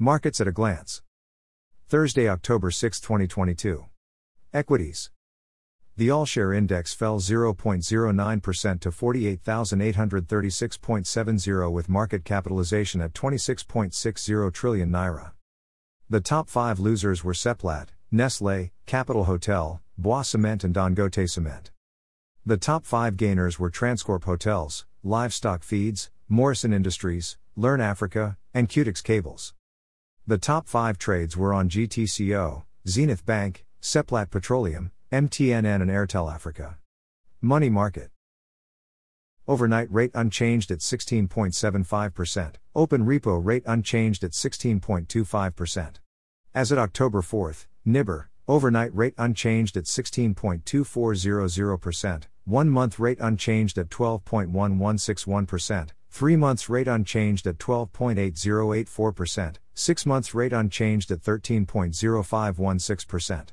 Markets at a glance. Thursday, October 6, 2022. Equities. The All Share Index fell 0.09% to 48,836.70 with market capitalization at 26.60 trillion naira. The top five losers were Seplat, Nestle, Capital Hotel, BUA Cement, and Dangote Cement. The top five gainers were Transcorp Hotels, Livestock Feeds, Morison Industries, Learn Africa, and Cutix Cables. The top five trades were on GTCO, Zenith Bank, Seplat Petroleum, MTNN and Airtel Africa. Money Market. Overnight rate unchanged at 16.75%, open repo rate unchanged at 16.25%. As at October 4, NIBOR, overnight rate unchanged at 16.2400%, 1 month rate unchanged at 12.1161%, 3 months rate unchanged at 12.8084%, 6 months rate unchanged at 13.0516%.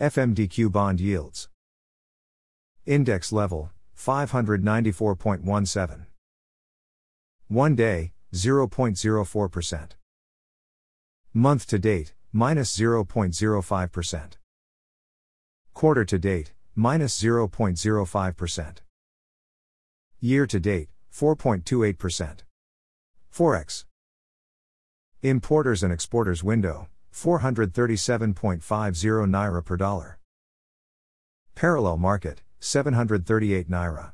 FMDQ bond yields. Index level 594.17. One day 0.04%. Month to date minus 0.05%. Quarter to date minus 0.05%. Year to date 4.28%. Forex. Importers and exporters window 437.50 naira per dollar. Parallel market, 738 naira.